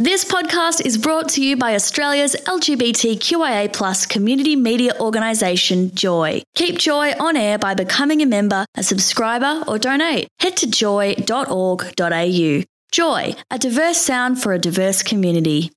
This podcast is brought to you by Australia's LGBTQIA plus community media organisation, Joy. Keep Joy on air by becoming a member, a subscriber, or donate. Head to joy.org.au. Joy, a diverse sound for a diverse community.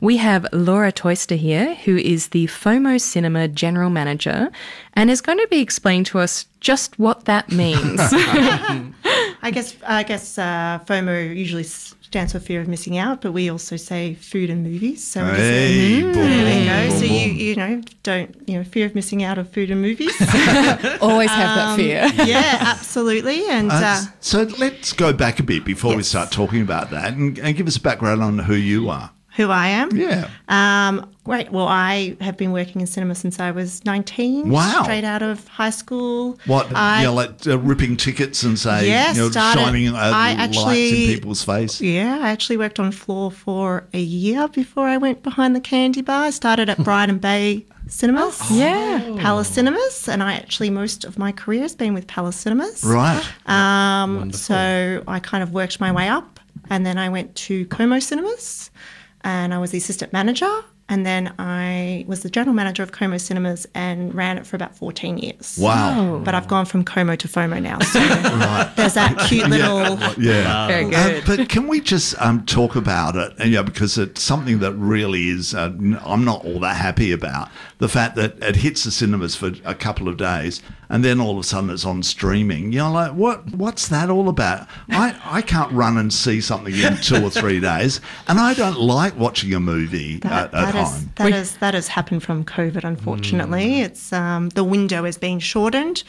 We have Laura Toister here, who is the FOMO Cinema General Manager, and is going to be explaining to us just what that means. I guess I guess uh, FOMO usually stands for fear of missing out, but we also say food and movies. So it's- Hey, boom, there we go. boom, So you you know don't you know fear of missing out of food and movies. Always have that fear. yeah, absolutely. And Uh, uh, so let's go back a bit before we start talking about that and, and give us a background on who you are. Who I am. Yeah. Um, great. Well, I have been working in cinema since I was 19. Wow. Straight out of high school. What, I, you know, like uh, ripping tickets and say, Yeah, you know, started- shining uh, I lights actually- in people's face? Yeah, I actually worked on floor for a year before I went behind the candy bar. I started at Brighton Bay Cinemas. Yeah. Palace Cinemas, and I actually most of my career has been with Palace Cinemas. Right. Um, so I kind of worked my way up, and then I went to Como Cinemas, and I was the assistant manager, and then I was the general manager of Como Cinemas and ran it for about 14 years. Wow. But I've gone from Como to FOMO now, so there's that cute little. Yeah. Very Uh, good. but can we just um, talk about it? And, yeah, because it's something that really is, uh, n- I'm not all that happy about. The fact that it hits the cinemas for a couple of days and then all of a sudden it's on streaming. You know, like, what? what's that all about? I, I can't run and see something in two or three days. And I don't like watching a movie That, at, at that is- home. that is- that has happened from COVID. Unfortunately, it's um, the window has been shortened,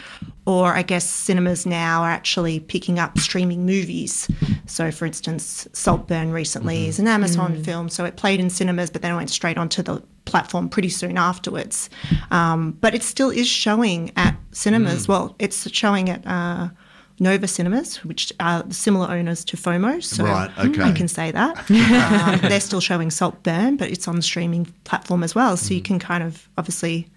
or I guess cinemas now are actually picking up streaming movies. So, for instance, Saltburn recently is an Amazon film, so it played in cinemas, but then it went straight onto the platform pretty soon afterwards. Um, but it still is showing at cinemas. Well, it's showing at. Uh, Nova Cinemas, which are similar owners to FOMO, so Right, okay. I can say that. um, they're still showing Saltburn, but it's on the streaming platform as well, so you can kind of obviously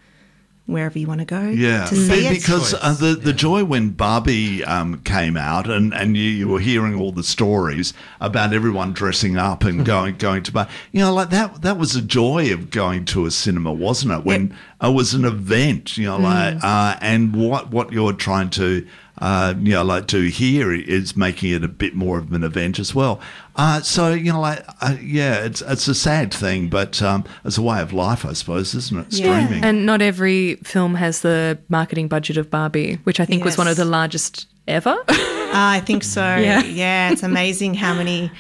wherever you want to go Yeah, to see Be- it. because uh, the the joy when Barbie um, came out, and, and you, you were hearing all the stories about everyone dressing up and going going to bar. You know, like that that was a joy of going to a cinema, wasn't it? When it was an event, you know, like uh, and what what you're trying to. Uh, you know, like do here is making it a bit more of an event as well. Uh, so you know, like uh, yeah, it's it's a sad thing, but um, it's a way of life, I suppose, isn't it? Yeah. Streaming. And not every film has the marketing budget of Barbie, which I think was one of the largest ever. I think so. Yeah. Yeah. it's amazing how many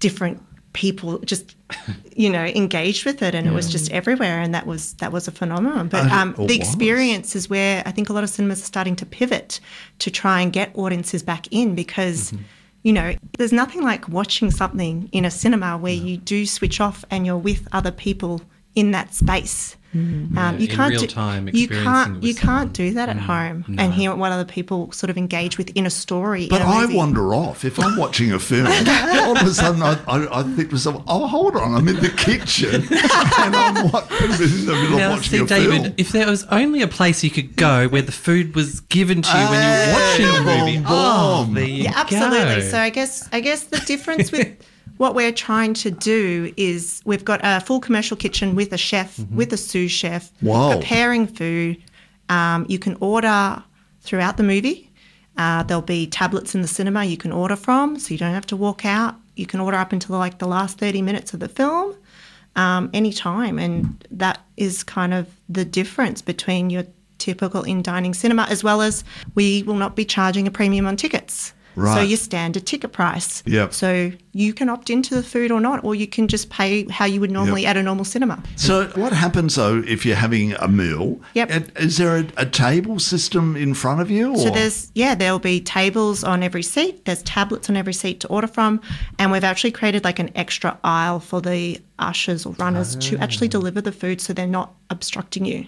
different people just you know engaged with it and it was just everywhere and that was that was a phenomenon. But Uh, um, the experience is where i think a lot of cinemas are starting to pivot to try and get audiences back in because Mm-hmm. you know there's nothing like watching something in a cinema where you do switch off and you're with other people in that space um, you can't real do, you can't you someone. can't do that at home no. and hear what other people sort of engage with in a story But in a I wander off if I'm watching a film. all of a sudden, I, I, I think to myself, "Oh, hold on! I'm in the kitchen and I'm wa- in the middle Now, of watching see, a David, film." if there was only a place you could go where the food was given to you when you were watching a movie, boom, oh, boom. there you Yeah, absolutely. go. So I guess I guess the difference with what we're trying to do is we've got a full commercial kitchen with a chef, with a sous chef, Wow. preparing food. Um, you can order throughout the movie. Uh, there'll be tablets in the cinema you can order from, so you don't have to walk out. You can order up until like the last thirty minutes of the film, um, anytime, and that is kind of the difference between your typical in dining cinema, as well as we will not be charging a premium on tickets. So Right. your standard ticket price. Yep. So you can opt into the food or not, or you can just pay how you would normally Yep. at a normal cinema. So, what happens though if you're having a meal? Yep. and Is there a, a table system in front of you? Or? So there's yeah, there'll be tables on every seat. There's tablets on every seat to order from, and we've actually created like an extra aisle for the ushers or runners to actually ah. deliver the food, so they're not obstructing you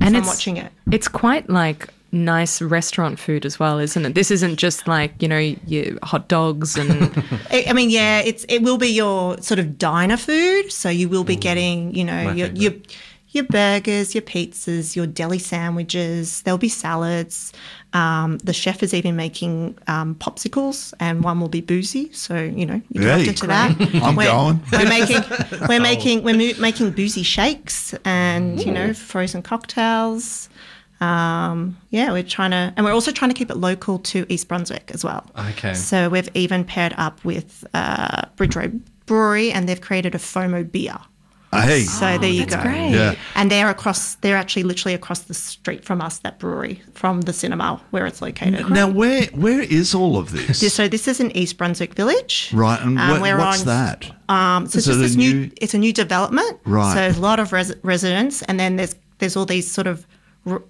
and from it's watching it. It's quite like nice restaurant food as well, isn't it? This isn't just like you know your hot dogs and I I mean, yeah, it's it will be your sort of diner food, so you will be getting, you know, your, your your burgers, your pizzas, your deli sandwiches. There'll be salads. Um, the chef is even making um, popsicles, and one will be boozy. So you know you can Hey, opt into that. I'm we're, going. We're making we're making we're mo- making boozy shakes and you know frozen cocktails. Um, yeah, we're trying to, and we're also trying to keep it local to East Brunswick as well. Okay. So we've even paired up with uh, Bridge Road Brewery, and they've created a FOMO beer. Hey, So there you that's go. great. Yeah. And they're across. They're actually literally across the street from us. That brewery from the cinema where it's located. now where where is all of this? This- So this is in East Brunswick Village. right, and Um, wh- we're what's on- that? Um, so Is it's just a this new, new- It's a new development. Right. So there's a lot of res- residents, and then there's there's all these sort of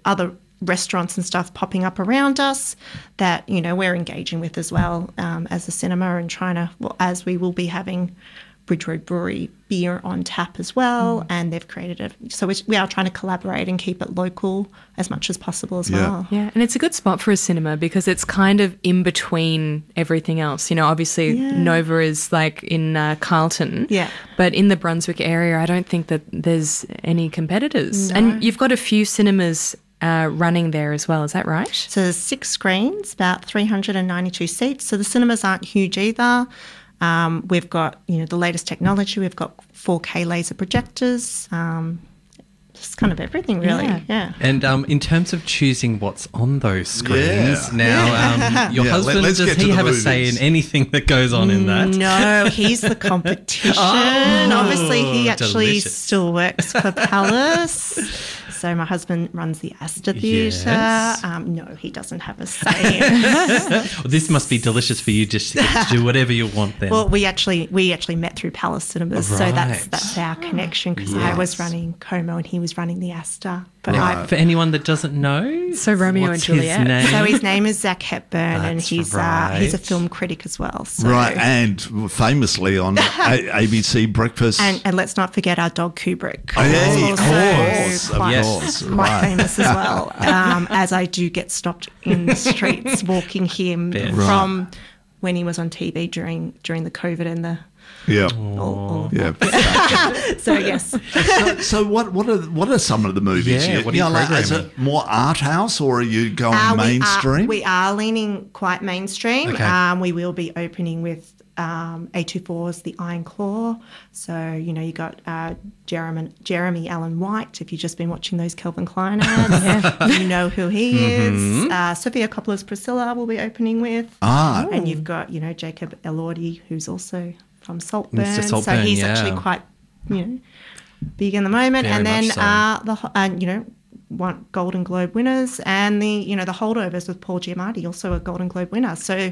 other restaurants and stuff popping up around us that you know we're engaging with as well um, as a cinema and trying to well as we will be having Bridge Road Brewery beer on tap as well, Mm. and they've created it. So we, we are trying to collaborate and keep it local as much as possible as Yeah. well. Yeah, and it's a good spot for a cinema because it's kind of in between everything else. You know, obviously Yeah. Nova is like in uh, Carlton. Yeah. But in the Brunswick area, I don't think that there's any competitors. And you've got a few cinemas uh, running there as well. Is that right? So there's six screens, about 392 seats. So the cinemas aren't huge either. Um, we've got you know the latest technology. We've got 4K laser projectors. Um, just kind of everything really. Yeah. Yeah. And um, in terms of choosing what's on those screens, Yeah. now um, your Yeah, husband let's does he the have a say in anything that goes on in that? No, he's the competition. Obviously, he actually delicious. still works for Palace. So my husband runs the Astor Theatre. Yes. Um, no, he doesn't have a say. Well, this must be delicious for you just to do whatever you want then. Well, we actually we actually met through Palace Cinemas, so that's that's our connection because I was running Como and he was running the Astor. But Now, I, for anyone that doesn't know, So Romeo what's and Juliet. His name? so his name is Zak Hepburn, and That's he's uh, he's a film critic as well. So. Right, and famously on a- ABC Breakfast. And, and let's not forget our dog Kubrick. Oh, yeah, who's of also course, of quite, course, quite right. famous as well. Um, as I do get stopped in the streets walking him Yeah. from when he was on TV during during the COVID and the yeah, all, all yeah. So yes, so, so what what are what are some of the movies? Yeah, you, what are you know, like, is it more art house or are you going Uh, mainstream? We are, we are leaning quite mainstream. Okay. Um, we will be opening with um, A24's The Iron Claw. So, you know, you got uh, Jeremy, Jeremy Allen White. If you've just been watching those Calvin Klein ads, you know who he Mm-hmm. is. Uh, Sofia Coppola's Priscilla will be opening with. Ah. And you've got, you know, Jacob Elordi, who's also from Saltburn. Mr. so he's yeah. actually quite, you know, big in the moment. Very and then so. uh, the and you know one Golden Globe winners and the you know the holdovers with Paul Giamatti also a Golden Globe winner. So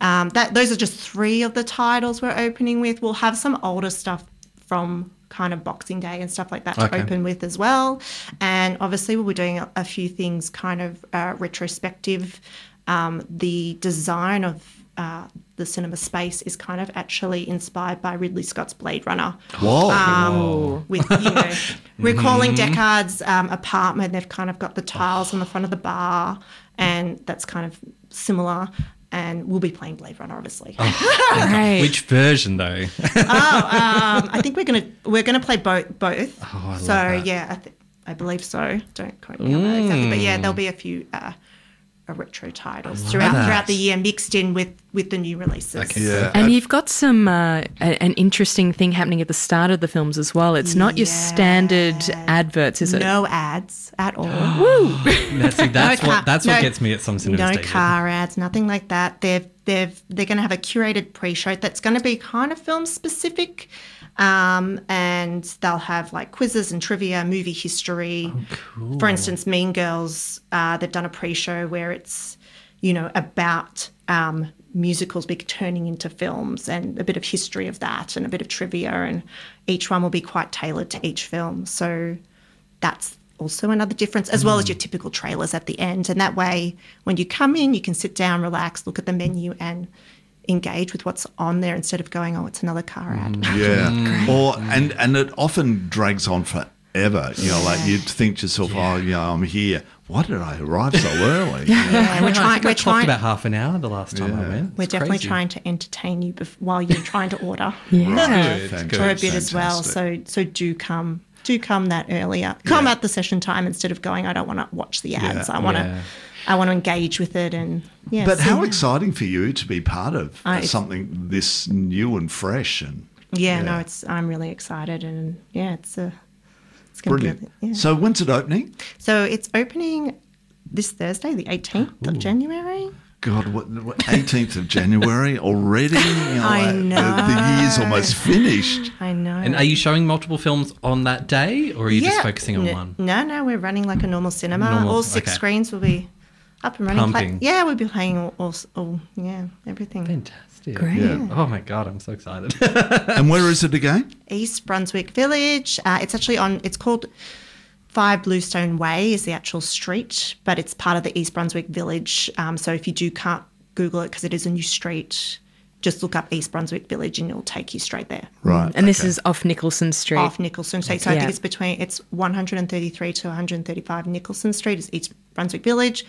um, that those are just three of the titles we're opening with. We'll have some older stuff from kind of Boxing Day and stuff like that to Okay. open with as well. And obviously we'll be doing a, a few things kind of uh, retrospective. Um, the design of uh, the cinema space is kind of actually inspired by Ridley Scott's Blade Runner Whoa. um, with you know recalling Deckard's um, apartment. They've kind of got the tiles on the front of the bar, and that's kind of similar. And we'll be playing Blade Runner, obviously. Oh, Great. Which version though? um, I think we're gonna we're gonna play both both. Oh, I love so that. yeah, I, th- I believe so. Don't quote me on that exactly, but yeah, there'll be a few. Uh, uh, retro titles throughout that. throughout the year, mixed in with with the new releases. Okay. yeah. And you've got some uh, a- an interesting thing happening at the start of the films as well. It's not your standard adverts, is it? No ads at all. That's, see, that's No what car- that's what no- gets me at some cinemas. No David. car ads, nothing like that. They've they've they're going to have a curated pre-show that's going to be kind of film specific, um, and they'll have like quizzes and trivia, movie history. For instance, Mean Girls, uh, they've done a pre-show where it's you know about um, musicals be turning into films and a bit of history of that and a bit of trivia, and each one will be quite tailored to each film. So that's also another difference, as well as mm. your typical trailers at the end. And that way, when you come in, you can sit down, relax, look at the menu, and engage with what's on there instead of going, oh, it's another car mm, ad. Yeah. Or and and it often drags on forever. You know, like you'd think to yourself, oh, yeah, I'm here. Why did I arrive so early? Yeah, we're trying. We're talked trying. about half an hour the last time I Yeah. went. We're definitely crazy. trying to entertain you bef- while you're trying to order Yeah. Good, for a good. bit as well. So so do come do come that earlier. Come at the session time instead of going. I don't want to watch the ads. Yeah. I want to. Yeah. I want to engage with it and yeah. But how how- exciting for you to be part of I- something this new and fresh and Yeah, no, it's. I'm really excited and yeah, it's a. It's gonna brilliant. Yeah. So when's it opening? So it's opening this Thursday, the 18th of January. God, what, what 18th of January already? You know, I like, The, the year's almost finished. I know. And are you showing multiple films on that day, or are you just focusing on N- one? No, no, we're running like a normal cinema. Normal, all six okay. screens will be up and running. Pla- Pumping. yeah, we'll be playing all, all, all yeah, everything. Fantastic. Great. Yeah. Oh my god, I'm so excited. And where is it again? East Brunswick Village. Uh, it's actually on. It's called Five Bluestone Way is the actual street, but it's part of the East Brunswick Village. Um, so if you do can't Google it because it is a new street, just look up East Brunswick Village and it'll take you straight there. Right. And this is off Nicholson Street. Off Nicholson Street. So I Yeah. think it's between it's 133 to 135 Nicholson Street is East Brunswick Village,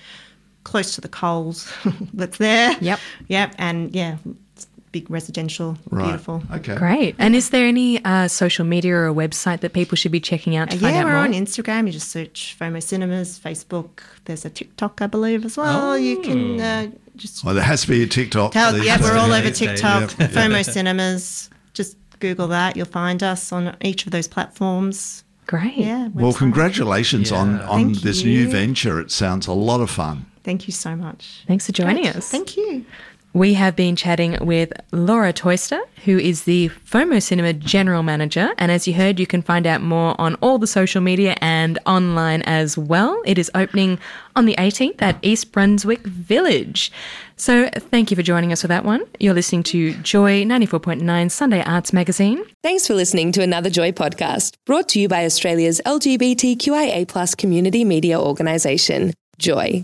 close to the Coles that's there. Yep. Yep. And yeah, it's big residential, right. beautiful. Okay. Great. And is there any uh, social media or a website that people should be checking out to Uh, find yeah, out we're more? on Instagram. You just search FOMO Cinemas, Facebook. There's a TikTok, I believe, as well. You can uh, just Well, there has to be a TikTok. tell. these Yeah, we're all over TikTok. yeah. FOMO Cinemas. Just Google that. You'll find us on each of those platforms. Great. Yeah. Well, website. congratulations on, on Thank this you. new venture. It sounds a lot of fun. Thank you so much. Thanks for joining Great. us. Thank you. We have been chatting with Laura Toister, who is the FOMO Cinema General Manager. And as you heard, you can find out more on all the social media and online as well. It is opening on the 18th at East Brunswick Village. So thank you for joining us for that one. You're listening to Joy 94.9 Sunday Arts Magazine. Thanks for listening to another Joy podcast brought to you by Australia's LGBTQIA community media organisation, Joy.